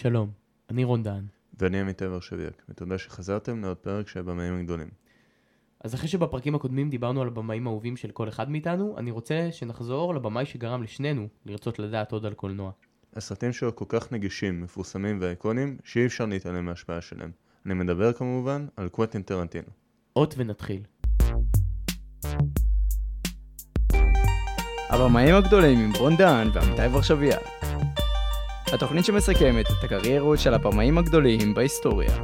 שלום, אני רון דהן. ואני עמית ורשביאק, ותודה שחזרתם לעוד פרק של הבמאים הגדולים. אז אחרי שבפרקים הקודמים דיברנו על הבמאים האהובים של כל אחד מאיתנו, אני רוצה שנחזור לבמאי שגרם לשנינו לרצות לדעת עוד על קולנוע. הסרטים שלו כל כך נגישים, מפורסמים ואיקונים, שאי אפשר להתעלם מההשפעה שלהם. אני מדבר כמובן על קווטין טרנטינו. אות ונתחיל. הבמאים הגדולים עם רון דהן ועמיתי ורשביאק. התוכנית שמסכמת את הקריירות של הבמאים הגדולים בהיסטוריה.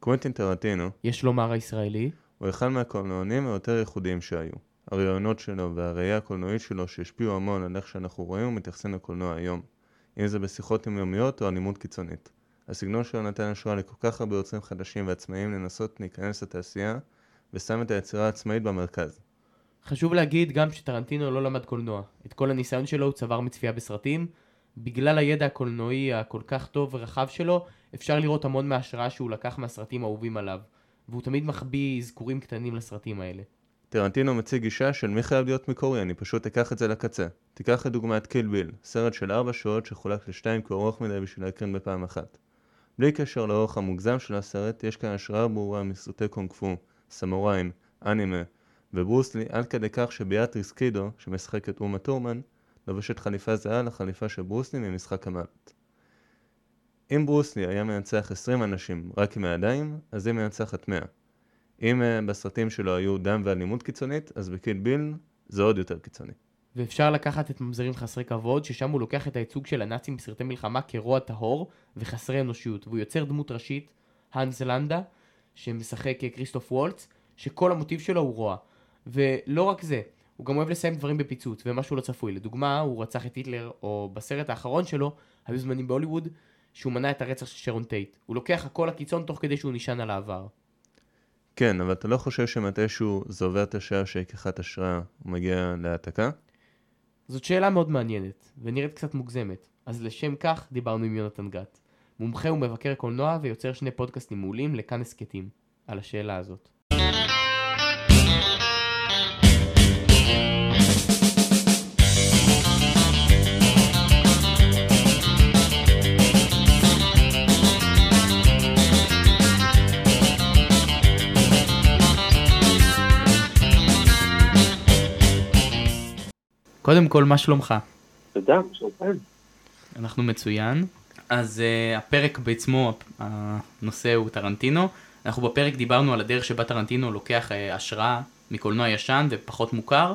קווינטין טרנטינו יש לומר הישראלי, הוא אחד מהקולנוענים היותר ייחודיים שהיו. הרעיונות שלו והראייה הקולנועית שלו שהשפיעו המון על איך שאנחנו רואים ומתייחסים לקולנוע היום. אם זה בשיחות יומיומיות או אלימות קיצונית. הסגנון שלו נתן השראה לכל כך הרבה יוצרים חדשים ועצמאיים לנסות להיכנס לתעשייה ושם את היצירה העצמאית במרכז. חשוב להגיד גם שטרנטינו לא למד קולנוע. את כל הניסיון שלו הוא צבר מצפייה בסרטים. בגלל הידע הקולנועי הכל כך טוב ורחב שלו, אפשר לראות המון מההשראה שהוא לקח מהסרטים האהובים עליו. והוא תמיד מחביא אזכורים קטנים לסרטים האלה. טרנטינו מציג גישה של מי חייב להיות מקורי, אני פשוט אקח את זה לקצה. תיקח לדוגמה את קיל ביל, סרט של 4 שעות שחולק לשתיים כי ארוך מדי בשביל להקרין בפעם אחת. בלי קשר לאורך המוגזם של הסרט, יש כאן השראה ברורה מסרטי קונג פו, סמוראים, אנימה, וברוסלי עד כדי כך שביאטריס קידו, שמשחק את אומה טורמן, לובשת חליפה זהה לחליפה של ברוסלי ממשחק המוות. אם ברוסלי היה מנצח 20 אנשים רק עם הידיים, אז היא מנצחת 100. אם uh, בסרטים שלו היו דם ואלימות קיצונית, אז בקיל ביל זה עוד יותר קיצוני. ואפשר לקחת את ממזרים חסרי כבוד, ששם הוא לוקח את הייצוג של הנאצים בסרטי מלחמה כרוע טהור וחסרי אנושיות, והוא יוצר דמות ראשית, האנס לנדה, שמשחק כריסטוף וולץ, שכל המוטיב שלו הוא רוע. ולא רק זה, הוא גם אוהב לסיים דברים בפיצוץ, ומשהו לא צפוי. לדוגמה, הוא רצח את היטלר, או בסרט האחרון שלו, היו זמנים בהוליווד, שהוא מנע את הרצח של שרון טייט. הוא לוקח הכל לקיצון תוך כדי שהוא נשען על העבר. כן, אבל אתה לא חושב שמתישהו זה עובר את השעה של לקיחת השראה ומגיע להעתקה? זאת שאלה מאוד מעניינת, ונראית קצת מוגזמת. אז לשם כך דיברנו עם יונתן גת. מומחה ומבקר קולנוע ויוצר שני פודקאסטים מעולים לכאן הסכתים, על השאלה הזאת. קודם כל, מה שלומך? תודה, שולחן. אנחנו מצוין. אז uh, הפרק בעצמו, הנושא הוא טרנטינו. אנחנו בפרק דיברנו על הדרך שבה טרנטינו לוקח uh, השראה מקולנוע ישן ופחות מוכר.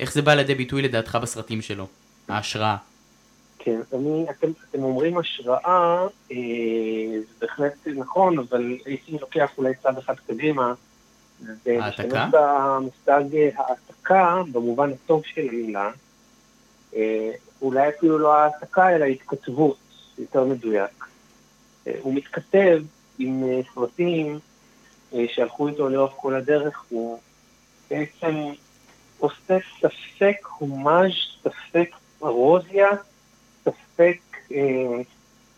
איך זה בא לידי ביטוי לדעתך בסרטים שלו? ההשראה. כן, אני, אתם, אתם אומרים השראה, אה, זה בהחלט נכון, אבל הייתי לוקח אולי צעד אחד קדימה. העתקה? במושג העתקה, במובן הטוב של המילה, אה, אולי אפילו לא העתקה, אלא התכתבות, יותר מדויק. אה, הוא מתכתב עם אה, סרטים שהלכו איתו לאורך כל הדרך, הוא בעצם עושה ספק הומאז', ספק פרוזיה, ספק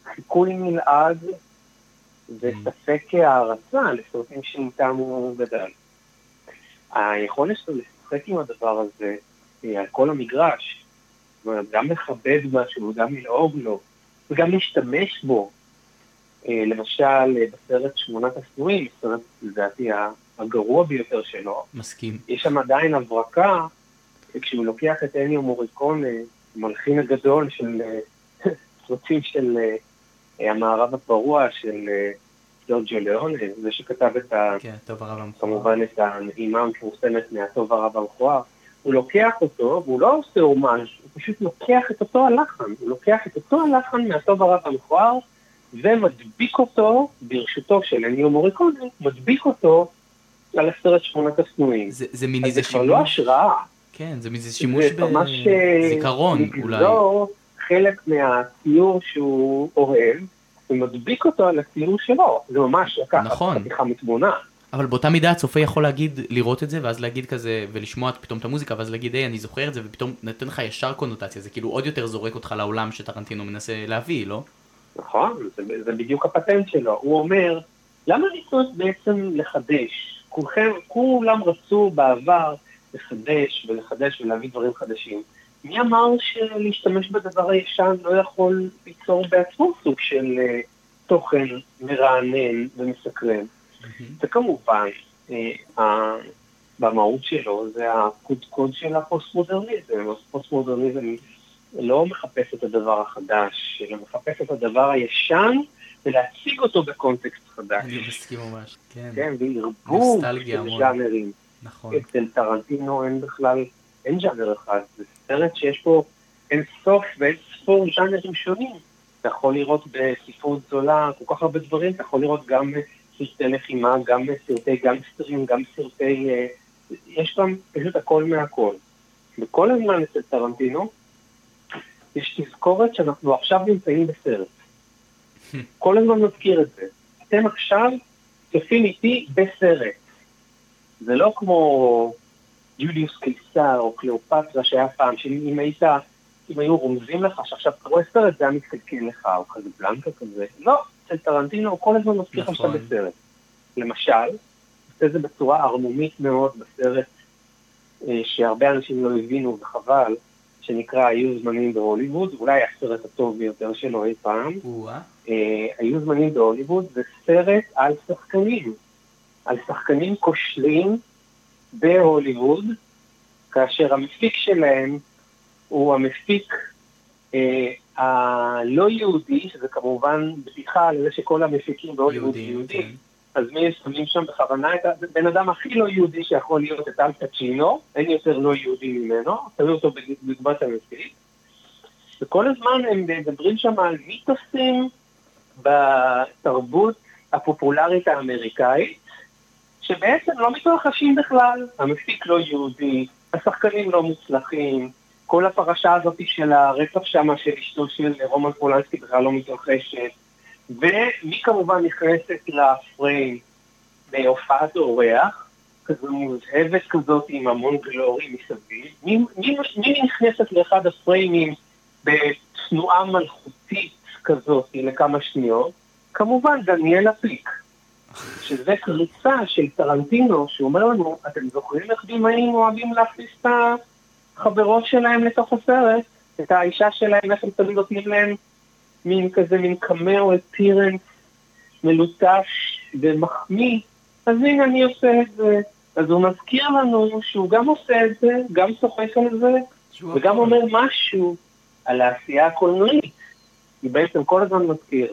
חיקוי נלעד וספק הערצה לסרטים שאיתם הוא גדל. היכולת שלו לשחק עם הדבר הזה על כל המגרש, גם לכבד משהו, גם ללעוג לו, וגם להשתמש בו. למשל, בסרט שמונת השנואים, סרט לדעתי הגרוע ביותר שלו, מסכים. יש שם עדיין הברקה, כשהוא לוקח את אניו מוריקון, המלחין הגדול של סרטים של המערב הפרוע של ג'ורג'ו ליאונה, זה שכתב את ה... כן, טוב הרב המכוער. כמובן את הנעימה המפורסמת מהטוב הרב המכוער. הוא לוקח אותו, והוא לא עושה הומאז', הוא פשוט לוקח את אותו הלחן. הוא לוקח את אותו הלחן מהטוב הרב המכוער, ומדביק אותו ברשותו של אניו מוריקוני, מדביק אותו על הסרט שמונת השנואים. זה, זה מין איזה זה כבר לא השראה. כן, זה מזה שימוש זה ממש בזיכרון אה, אולי. לגזור חלק מהציור שהוא אוהב, ומדביק אותו על הציור שלו. זה ממש לקחת נכון. חתיכה מתמונה. אבל באותה מידה הצופה יכול להגיד, לראות את זה, ואז להגיד כזה, ולשמוע פתאום את המוזיקה, ואז להגיד, היי, אני זוכר את זה, ופתאום נותן לך ישר קונוטציה, זה כאילו עוד יותר זורק אותך לעולם שטרנטינו מנסה להביא, לא? נכון, זה, זה בדיוק הפטנט שלו. הוא אומר, למה לנסות בעצם לחדש? כולכם, כולם רצו בעבר לחדש ולחדש ולהביא דברים חדשים. מי אמר שלהשתמש בדבר הישן לא יכול ליצור בעצמו סוג של אה, תוכן מרענן ומסקרן? וכמובן, אה, במהות שלו זה הקודקוד של הפוסט-מודרניזם. הפוסט-מודרניזם לא מחפש את הדבר החדש, אלא מחפש את הדבר הישן ולהציג אותו בקונטקסט חדש. אני מסכים ממש, כן. כן, וערבוב של. ז'אנרים. נכון. אצל טרנטינו אין בכלל, אין ז'אנר אחד, זה סרט שיש פה אין סוף ואין ספור ז'אנרים שונים. אתה יכול לראות בספרות זולה כל כך הרבה דברים, אתה יכול לראות גם סרטי לחימה, גם סרטי גנגסטרים, גם סרטי... אה, יש גם פשוט הכל מהכל. וכל הזמן אצל טרנטינו יש תזכורת שאנחנו עכשיו נמצאים בסרט. כל הזמן מזכיר את זה. אתם עכשיו צופים איתי בסרט. זה לא כמו יוליוס קיסר או קליאופטרה שהיה פעם, שאם היית, אם היו רומזים לך שעכשיו רואה סרט, זה היה מתקלקל לך, או כזה בלנקה כזה. לא, אצל טרנטינו הוא כל הזמן מזכיר לך שאתה נכון. בסרט. למשל, עושה זה בצורה ערמומית מאוד בסרט, אה, שהרבה אנשים לא הבינו וחבל, שנקרא היו זמנים בהוליווד, אולי הסרט הטוב ביותר שלו אי פעם. אה, היו זמנים בהוליווד, זה סרט על שחקנים, על שחקנים כושלים בהוליווד, כאשר המפיק שלהם הוא המפיק אה, הלא יהודי, שזה כמובן בדיחה על זה שכל המפיקים בהוליווד יהודים, יהודים, כן. אז מי שמים שם בכוונה את הבן אדם הכי לא יהודי שיכול להיות את אל פצ'ינו, אין יותר לא יהודי ממנו, תביאו אותו בדוגמת המפיק. וכל הזמן הם מדברים שם על מיתוסים בתרבות הפופולרית האמריקאית, שבעצם לא מתרחשים בכלל. המפיק לא יהודי, השחקנים לא מוצלחים, כל הפרשה הזאת של הרצח שם של אשתו של רומן פולנסקי בכלל לא מתרחשת. ומי כמובן נכנסת לפריים בהופעת אורח, כזו מוזהבת כזאת עם המון גלורי מסביב. מי, מי, מי נכנסת לאחד הפריימים בתנועה מלכותית כזאת לכמה שניות? כמובן דניאל אפיק, שזה קריצה של טרנטינו, שאומר לנו, אתם זוכרים איך בימאים אוהבים להכניס את החברות שלהם לתוך הסרט? את האישה שלהם, איך הם תמיד נותנים להם מין כזה, מין קמאו אפירנס מלוטש ומחמיא, אז הנה אני עושה את זה. אז הוא מזכיר לנו שהוא גם עושה את זה, גם צוחק על זה, וגם. אומר משהו על העשייה הקולנועית. היא בעצם כל הזמן מזכיר,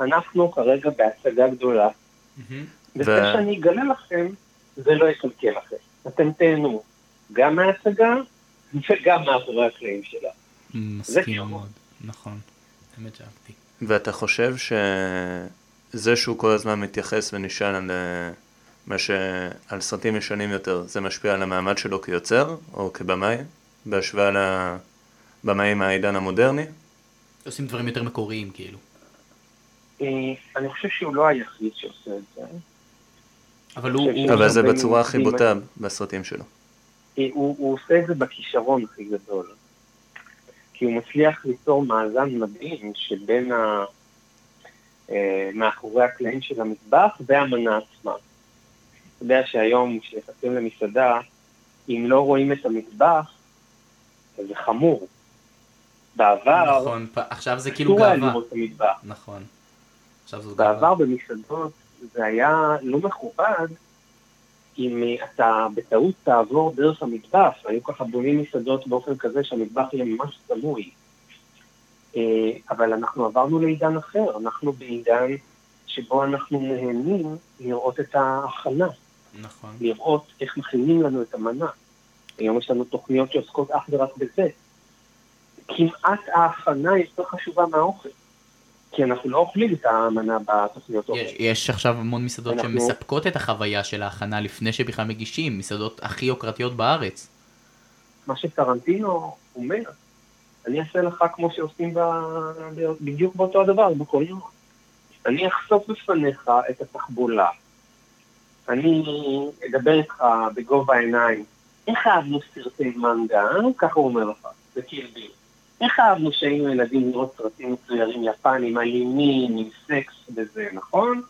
אנחנו כרגע בהצגה גדולה, מהמם. וזה שאני אגלה לכם, זה לא יקלקל לכם. אתם תהנו גם מההצגה וגם מאחורי הקלעים שלה. מסכים. מאוד, נכון. האמת שאהבתי. ואתה חושב שזה שהוא כל הזמן מתייחס ונשאל על, אה, מה ש... על סרטים ישנים יותר, זה משפיע על המעמד שלו כיוצר או כבמאי, בהשוואה לבמאים מהעידן המודרני? עושים דברים יותר מקוריים, כאילו. אה, אני חושב שהוא לא היחיד שעושה את זה. אבל הוא... אבל זה בצורה הכי בוטה בסרטים שלו. אה, הוא, הוא עושה את זה בכישרון הכי גדול. כי הוא מצליח ליצור מאזן מדהים שבין ה... אה, מאחורי הקלעים של המטבח והמנה עצמה. אתה יודע שהיום כשנכנסים למסעדה, אם לא רואים את המטבח, אז זה חמור. בעבר, נכון, עכשיו זה כאילו אסור היה גאווה. לראות את המטבח. נכון. בעבר במסעדות זה היה לא מכובד אם אתה בטעות תעבור דרך המטבח, היו ככה בונים מסעדות באופן כזה שהמטבח יהיה ממש סמוי. אה, אבל אנחנו עברנו לעידן אחר, אנחנו בעידן שבו אנחנו נהנים לראות את ההכנה, נכון. לראות איך מכינים לנו את המנה. היום יש לנו תוכניות שעוסקות אך ורק בזה. כמעט ההכנה יותר חשובה מהאוכל, כי אנחנו לא אוכלים את המנה בתוכניות אוכל. יש, יש עכשיו המון מסעדות אנחנו- שמספקות את החוויה של ההכנה לפני שבכלל מגישים, מסעדות הכי יוקרתיות בארץ. מה שטרנטינו אומר, אני אעשה לך כמו שעושים ב... בדיוק באותו הדבר, בקולנוע. אני אחשוף בפניך את התחבולה. אני אדבר איתך בגובה העיניים. איך אהבנו סרטי מנגה, אה? ככה הוא אומר לך, בקילביל. איך אהבנו שהיינו ילדים לראות סרטים מצוירים יפנים, אלימים, עם סקס וזה, נכון?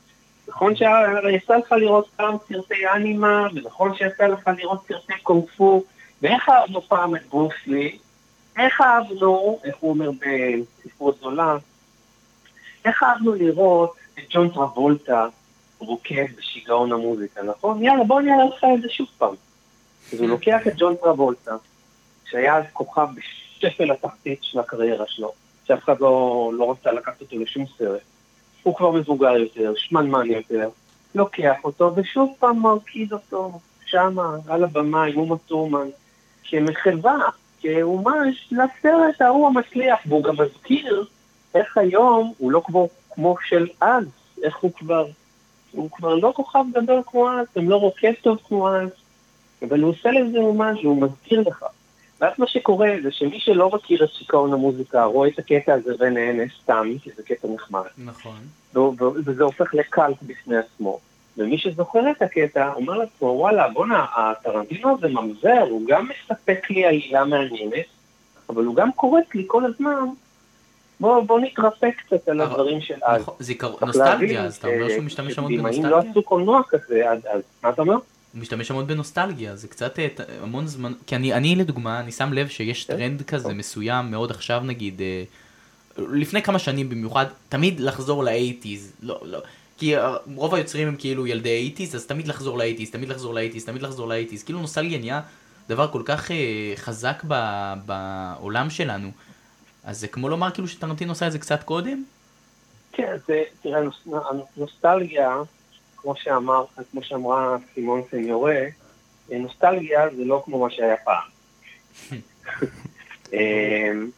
נכון שיצא לך לראות פעם סרטי אנימה, ונכון שיצא לך לראות סרטי קונג פו, ואיך אהבנו פעם את ברוסלי, איך אהבנו, איך הוא אומר בספרות זולה, איך אהבנו לראות את ג'ון טרבולטה רוקד בשיגעון המוזיקה, נכון? יאללה, בוא נראה לך את זה שוב פעם. אז הוא לוקח את ג'ון טרבולטה, שהיה אז כוכב בשפל התחתית של הקריירה שלו, שאף אחד לא, לא רצה לקחת אותו לשום סרט. הוא כבר מבוגר יותר, שמנמן יותר, לוקח אותו ושוב פעם מרקיד אותו שמה, על הבמה עם אומה טורמן, כמחווה, כהומש לסרט ההוא המצליח, והוא גם מזכיר איך היום הוא לא כמו, כמו של אז, איך הוא כבר, הוא כבר לא כוכב גדול כמו אז, גם לא רוקד טוב כמו אז, אבל הוא עושה לזה משהו, הוא מזכיר לך. ואז מה שקורה זה שמי שלא מכיר את שיכרון המוזיקה, רואה את הקטע הזה ונהנה סתם, כי זה קטע נחמד. נכון. וזה הופך לקלט בפני עצמו. ומי שזוכר את הקטע אומר לעצמו, וואלה, בואנה, הטרנטינו הזה ממזר, הוא גם מספק לי עלילה מעניינת, אבל הוא גם קורץ לי כל הזמן, בוא, בוא נתרפא קצת על הדברים של אז. נכון, זיכרון, נוסטלגיה, אז אתה אומר שהוא משתמש המון בנוסטלגיה? לא עשו קולנוע כזה אז, מה אתה אומר? הוא משתמש המון בנוסטלגיה, זה קצת אה, המון זמן, כי אני, אני לדוגמה, אני שם לב שיש כן. טרנד כזה מסוים מאוד עכשיו נגיד, אה, לפני כמה שנים במיוחד, תמיד לחזור ל eighties, לא, לא, כי אה, רוב היוצרים הם כאילו ילדי eighties, אז תמיד לחזור ל eighties, תמיד לחזור ל eighties, תמיד לחזור ל eighties, כאילו נוסטלגיה נהיה דבר כל כך חזק ב, בעולם שלנו, אז זה כמו לומר כאילו שטרנטינו עושה את זה קצת קודם? כן, זה, תראה, נוסטלגיה, כמו שאמר, כמו שאמרה סימון סניורה, נוסטלגיה זה לא כמו מה שהיה פעם. אמ,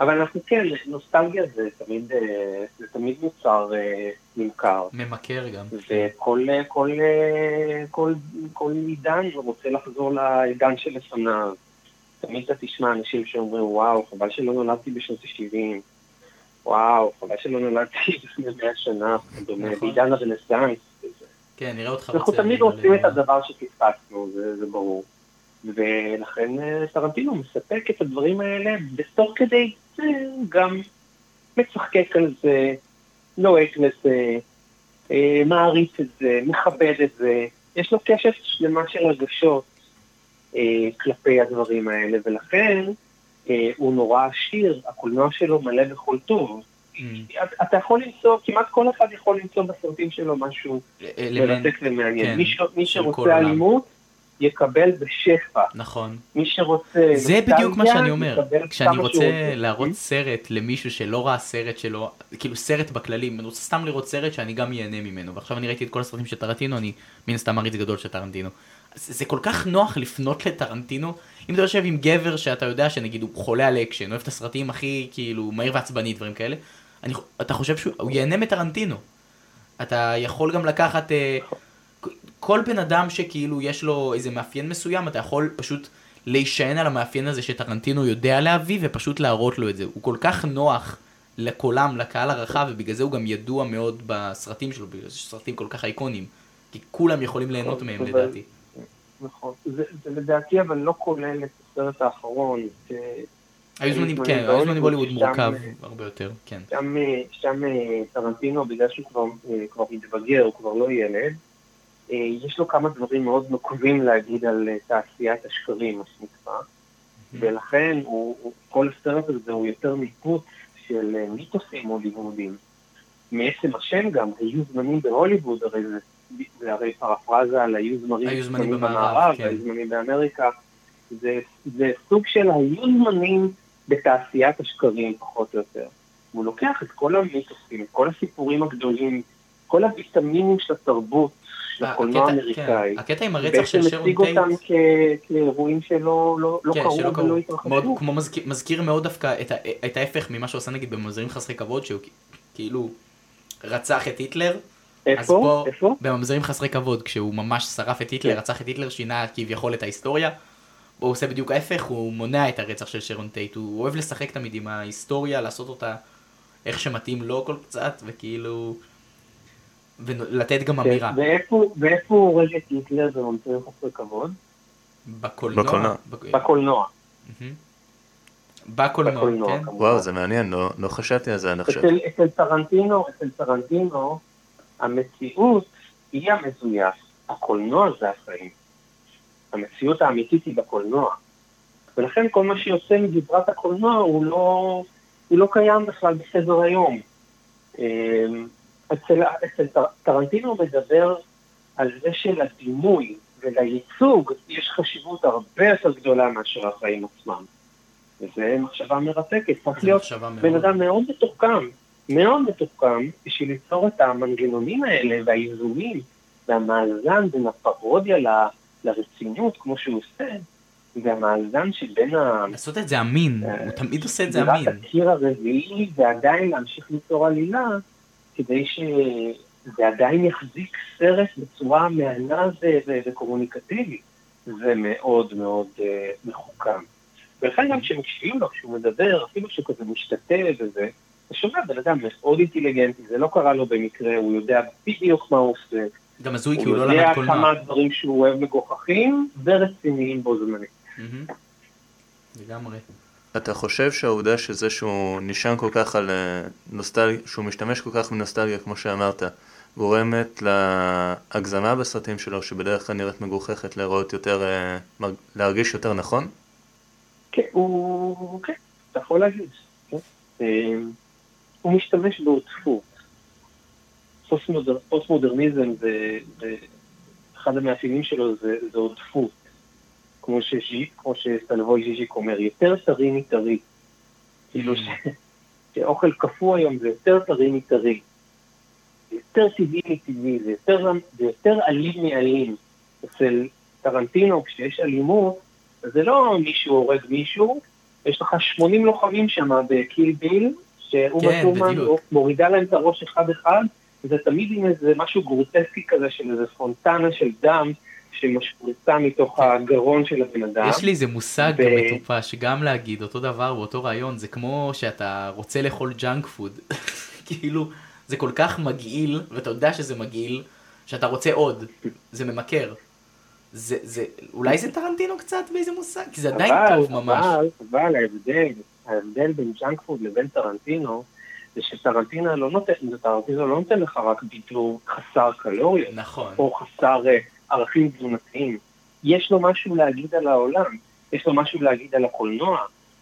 אבל אנחנו כן, נוסטלגיה זה תמיד, אה, זה תמיד מוצר אה, נמכר. ממכר גם. וכל כל, כל, כל עידן רוצה לחזור לעידן של לפניו. תמיד אתה תשמע אנשים שאומרים, וואו, חבל שלא נולדתי בשנות ה-70. וואו, חבל שלא נולדתי לפני מאה שנה, דומה, נכון. בעידן הרנסאנס. כן, נראה אותך רוצה... אנחנו תמיד עושים את הדבר שפספסנו, זה, זה ברור. ולכן אה, טרנטינו מספק את הדברים האלה, ותוך כדי זה גם משחקק על זה, נוהג לזה, אה, מעריץ את זה, מכבד את זה. יש לו קשת שלמה של רגשות אה, כלפי הדברים האלה, ולכן הוא נורא עשיר, הקולנוע שלו מלא בכל טוב. Mm. אתה יכול למצוא, כמעט כל אחד יכול למצוא בסרטים שלו משהו מרתק ומעניין. כן, מי שרוצה אלימות, יקבל בשפע. נכון. מי שרוצה... זה בדיוק מה שאני אומר. כשאני רוצה להראות סרט למישהו שלא ראה סרט שלו, כאילו סרט בכללי, אני רוצה סתם לראות סרט שאני גם ייהנה ממנו. ועכשיו אני ראיתי את כל הסרטים של טרנטינו, אני מן הסתם מעריץ גדול של טרנטינו. זה כל כך נוח לפנות לטרנטינו, אם אתה יושב עם גבר שאתה יודע שנגיד הוא חולה על אקשן, אוהב את הסרטים הכי כאילו מהיר ועצבני, דברים כאלה, אני, אתה חושב שהוא ייהנה מטרנטינו. אתה יכול גם לקחת, uh, כל בן אדם שכאילו יש לו איזה מאפיין מסוים, אתה יכול פשוט להישען על המאפיין הזה שטרנטינו יודע להביא ופשוט להראות לו את זה. הוא כל כך נוח לקולם, לקהל הרחב, ובגלל זה הוא גם ידוע מאוד בסרטים שלו, בגלל זה סרטים כל כך אייקונים. כי כולם יכולים ליהנות מהם לדעתי. נכון, זה, זה לדעתי אבל לא כולל את הסרט האחרון. היו זמנים, כן, היו זמנים בוליווד מורכב הרבה יותר, כן. שם, שם טרנטינו, בגלל שהוא כבר, מתבגר, הוא כבר לא ילד, יש לו כמה דברים מאוד נוקבים להגיד על תעשיית השקרים, מה שנקרא, ולכן כל הסרט הזה הוא יותר ניפוץ של מיתוסים הוליוודיים. מעצם השם גם, היו זמנים בהוליווד, הרי זה, זה הרי פרפרזה על היו זמנים במערב, כן. היו זמנים באמריקה. זה, זה סוג של היו זמנים בתעשיית השקרים פחות או יותר. הוא לוקח את כל המיתוסים, את כל הסיפורים הגדולים, כל הוויטמינים של התרבות, של הקולנוע האמריקאי. כן. הקטע עם הרצח של שרון טייט. בעצם מציג אותם כאירועים שלא לא, לא כן, קרו ולא. התרחשו. מאוד, כמו מזכיר, מזכיר מאוד דווקא את, את ההפך ממה שהוא עושה נגיד בממזרים חסרי כבוד, שהוא כאילו רצח את היטלר. איפה? פה, איפה? בממזרים חסרי כבוד, כשהוא ממש שרף את היטלר, כן. רצח את היטלר, שינה כביכול את ההיסטוריה. הוא עושה בדיוק ההפך, הוא מונע את הרצח של שרון טייט, הוא אוהב לשחק תמיד עם ההיסטוריה, לעשות אותה איך שמתאים לו כל קצת, וכאילו... ולתת גם כן, אמירה. ואיפה הוא הורג את היטלר בממצאים חסרי כבוד? בקולנוע. בקולנוע. בקולנוע, כן? וואו, זה מעניין, לא, לא חשבתי על זה עד עכשיו. אצל טרנטינו, אצל טרנטינו, המציאות היא המזויף, הקולנוע זה החיים. המציאות האמיתית היא בקולנוע. ולכן כל מה שיוצא מגזרת הקולנוע הוא לא, הוא לא קיים בכלל בסדר היום. אמ, אצל, אצל טרנטינו מדבר על זה שלדימוי ולייצוג יש חשיבות הרבה יותר גדולה מאשר החיים עצמם. וזו מחשבה מרתקת, צריך להיות בן אדם מאוד מתוחכם, מאוד מתוחכם, בשביל ליצור את המנגנונים האלה והאיזונים והמאזן בין הפרודיה ל... לרצינות, כמו שהוא עושה, והמאזן שבין ה... לעשות את זה אמין, הוא תמיד עושה את זה אמין. סגירת הקיר הרביעי ועדיין להמשיך ליצור עלילה, כדי שזה עדיין יחזיק סרט בצורה מהנה וקומוניקטיבית. זה מאוד מאוד uh, מחוכם. ולכן גם כשמקשיבים לו, כשהוא מדבר, אפילו שהוא כזה משתתף וזה, אתה שומע בן אדם מאוד אינטליגנטי, זה לא קרה לו במקרה, הוא יודע בדיוק מה הוא עושה. גם הזוי כי הוא לא למד קולנוע. הוא יודע כמה דברים שהוא אוהב מגוחכים ורציניים בו זמנית. לגמרי. אתה חושב שהעובדה שזה שהוא נשען כל כך על אה, נוסטלגיה, שהוא משתמש כל כך בנוסטלגיה כמו שאמרת, גורמת להגזמה בסרטים שלו, שבדרך כלל נראית מגוחכת, להראות יותר, אה, להרגיש יותר נכון? כן, הוא, כן, אתה יכול להגיד. כן. אה, הוא משתמש בעודפות. פוסט-מודרניזם זה, אחד המאפיינים שלו זה, זה עודפות. כמו שז'יק, כמו שסלבוי ז'יז'יק אומר, יותר טרי מטרי. כאילו mm. שאוכל קפוא היום זה יותר טרי מטרי. זה יותר טבעי מטבעי, זה יותר, זה יותר אלים מאלים. אצל טרנטינו, כשיש אלימות, זה לא מישהו הורג מישהו, יש לך 80 לוחמים שם ב Kill Bill, שאומה כן, טורמן מורידה להם את הראש אחד-אחד, וזה תמיד עם איזה משהו גרוטסקי כזה של איזה פונטנה של דם. שמשפריצה מתוך הגרון של הבן אדם. יש לי איזה מושג ו... מטופש, גם להגיד אותו דבר באותו רעיון, זה כמו שאתה רוצה לאכול junk food. כאילו, זה כל כך מגעיל, ואתה יודע שזה מגעיל, שאתה רוצה עוד, זה ממכר. זה, זה, אולי זה טרנטינו קצת באיזה מושג, כי זה עדיין אבל, טוב ממש. אבל, אבל ההבדל, ההבדל בין junk food לבין טרנטינו, זה שטרנטינו לא נותן, טרנטינו לא נותן לך רק בידור חסר קלוריות. נכון. או חסר אה, ערכים תזונתיים. יש לו משהו להגיד על העולם, יש לו משהו להגיד על הקולנוע.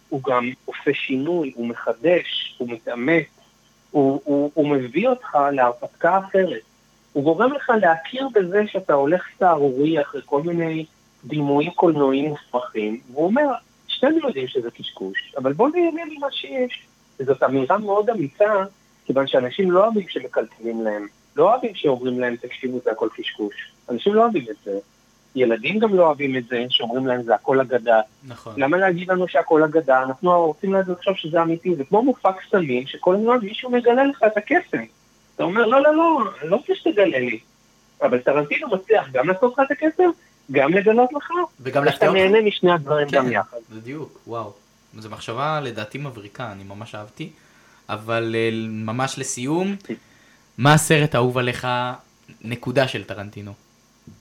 הוא גם עושה שינוי, הוא מחדש, הוא מתאמץ, הוא, הוא, הוא מביא אותך להרפתקה אחרת. הוא גורם לך להכיר בזה שאתה הולך סהרורי אחרי כל מיני דימויים קולנועיים מופרכים, והוא אומר, שנינו יודעים שזה קשקוש, אבל בוא נהנה ממה שיש. וזאת אמירה מאוד אמיצה, כיוון שאנשים לא אוהבים שמקלקלים להם, לא אוהבים שאומרים להם, תקשיבו, זה הכל קשקוש. אנשים לא אוהבים את זה. ילדים גם לא אוהבים את זה, שאומרים להם זה הכל אגדה. נכון. למה להגיד לנו שהכל אגדה? אנחנו רוצים לחשוב שזה אמיתי. זה כמו מופע קסמים, שכל הזמן מישהו מגלה לך את הקסם. אתה אומר, לא, לא, לא, אני לא רוצה שתגלה לי. אבל טרנטינו מצליח גם לעשות לך את הקסם, גם לגלות לך, וגם להפתיע אותך. ואתה נהנה משני הדברים כן, גם יחד. בדיוק, וואו. זו מחשבה לדעתי מבריקה, אני ממש אהבתי. אבל אה, ממש לסיום, מה הסרט האהוב עליך, נקודה של טרנטינו?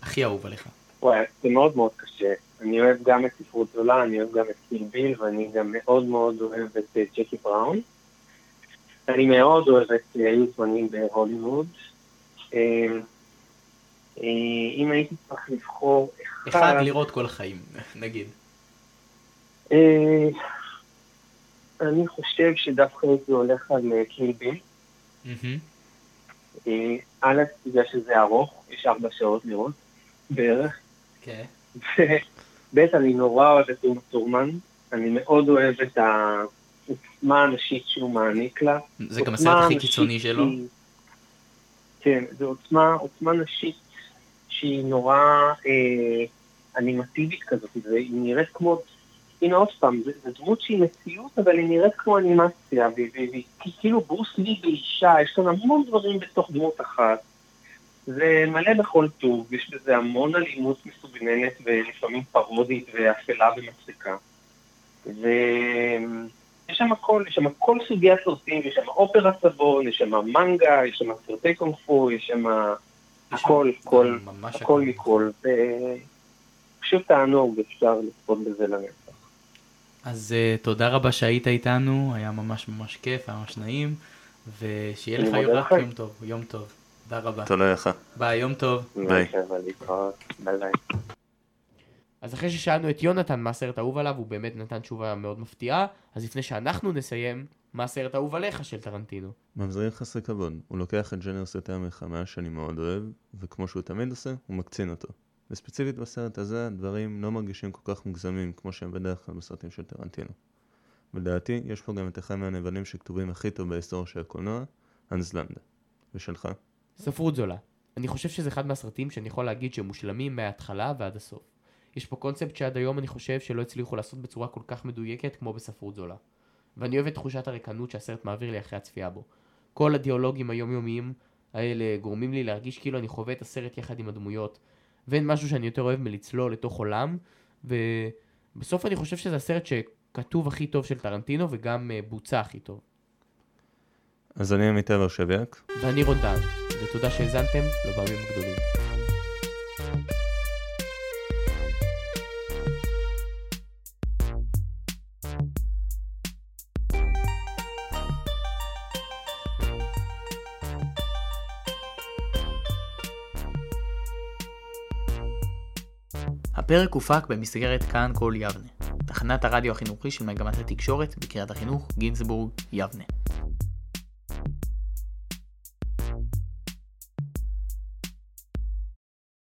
הכי אהוב עליך? וואי, זה מאוד מאוד קשה. אני אוהב גם את ספרות זולה, אני אוהב גם את קיל ביל, ואני גם מאוד מאוד אוהב את אה, ג'קי בראון. אני מאוד אוהב את אה, היו זמנים בהוליווד. אה, אם הייתי צריך לבחור אחד... אחד לראות כל החיים, נגיד. אני חושב שדווקא הייתי הולך על קיל ביל. א', בגלל שזה ארוך, יש ארבע שעות לראות. בערך. כן. ב', אני נורא אוהב את אומה טורמן, אני מאוד אוהב את העוצמה הנשית שהוא מעניק לה. זה גם הסרט הכי קיצוני שלו. כן, זו עוצמה, עוצמה נשית שהיא נורא אה, אנימטיבית כזאת, והיא נראית כמו, הנה עוד פעם, זו דמות שהיא מציאות, אבל היא נראית כמו אנימציה, והיא כאילו ברוס לי באישה, יש כאן המון דברים בתוך דמות אחת. זה מלא בכל טוב, יש בזה המון אלימות מסוגננת ולפעמים פרודית ואפלה ומצחיקה. ויש שם הכל, יש שם כל סוגי הסרטים, יש שם אופרה סבון, יש שם מנגה, יש שם סרטי קונפו, יש שם הכל, הכל, הכל מכל. פשוט תענוג, אפשר לצפות בזה לנצח. אז uh, תודה רבה שהיית איתנו, היה ממש ממש כיף, היה ממש נעים, ושיהיה לך יום טוב, יום טוב. תודה רבה. תודה לך. ביי, יום טוב. ביי. ביי. אז אחרי ששאלנו את יונתן מה הסרט האהוב עליו, הוא באמת נתן תשובה מאוד מפתיעה, אז לפני שאנחנו נסיים, מה הסרט האהוב עליך של טרנטינו? ממזרים חסרי כבוד. הוא לוקח את ז'אנר סרטי המלחמה שאני מאוד אוהב, וכמו שהוא תמיד עושה, הוא מקצין אותו. וספציפית בסרט הזה, הדברים לא מרגישים כל כך מוגזמים כמו שהם בדרך כלל בסרטים של טרנטינו. ולדעתי, יש פה גם את אחד מהנבלים שכתובים הכי טוב בהיסטוריה של הקולנוע, האנס לנדה. ושלך? ספרות זולה. אני חושב שזה אחד מהסרטים שאני יכול להגיד שהם מושלמים מההתחלה ועד הסוף. יש פה קונספט שעד היום אני חושב שלא הצליחו לעשות בצורה כל כך מדויקת כמו בספרות זולה. ואני אוהב את תחושת הריקנות שהסרט מעביר לי אחרי הצפייה בו. כל הדיאלוגים היומיומיים האלה גורמים לי להרגיש כאילו אני חווה את הסרט יחד עם הדמויות, ואין משהו שאני יותר אוהב מלצלול לתוך עולם, ובסוף אני חושב שזה הסרט שכתוב הכי טוב של טרנטינו וגם uh, בוצע הכי טוב. אז אני עמיתי ורשביאק. ואני רונדן, ותודה שהאזנתם לבמים הגדולים. הפרק הופק במסגרת כאן כל יבנה, תחנת הרדיו החינוכי של מגמת התקשורת בקריית החינוך גינזבורג, יבנה.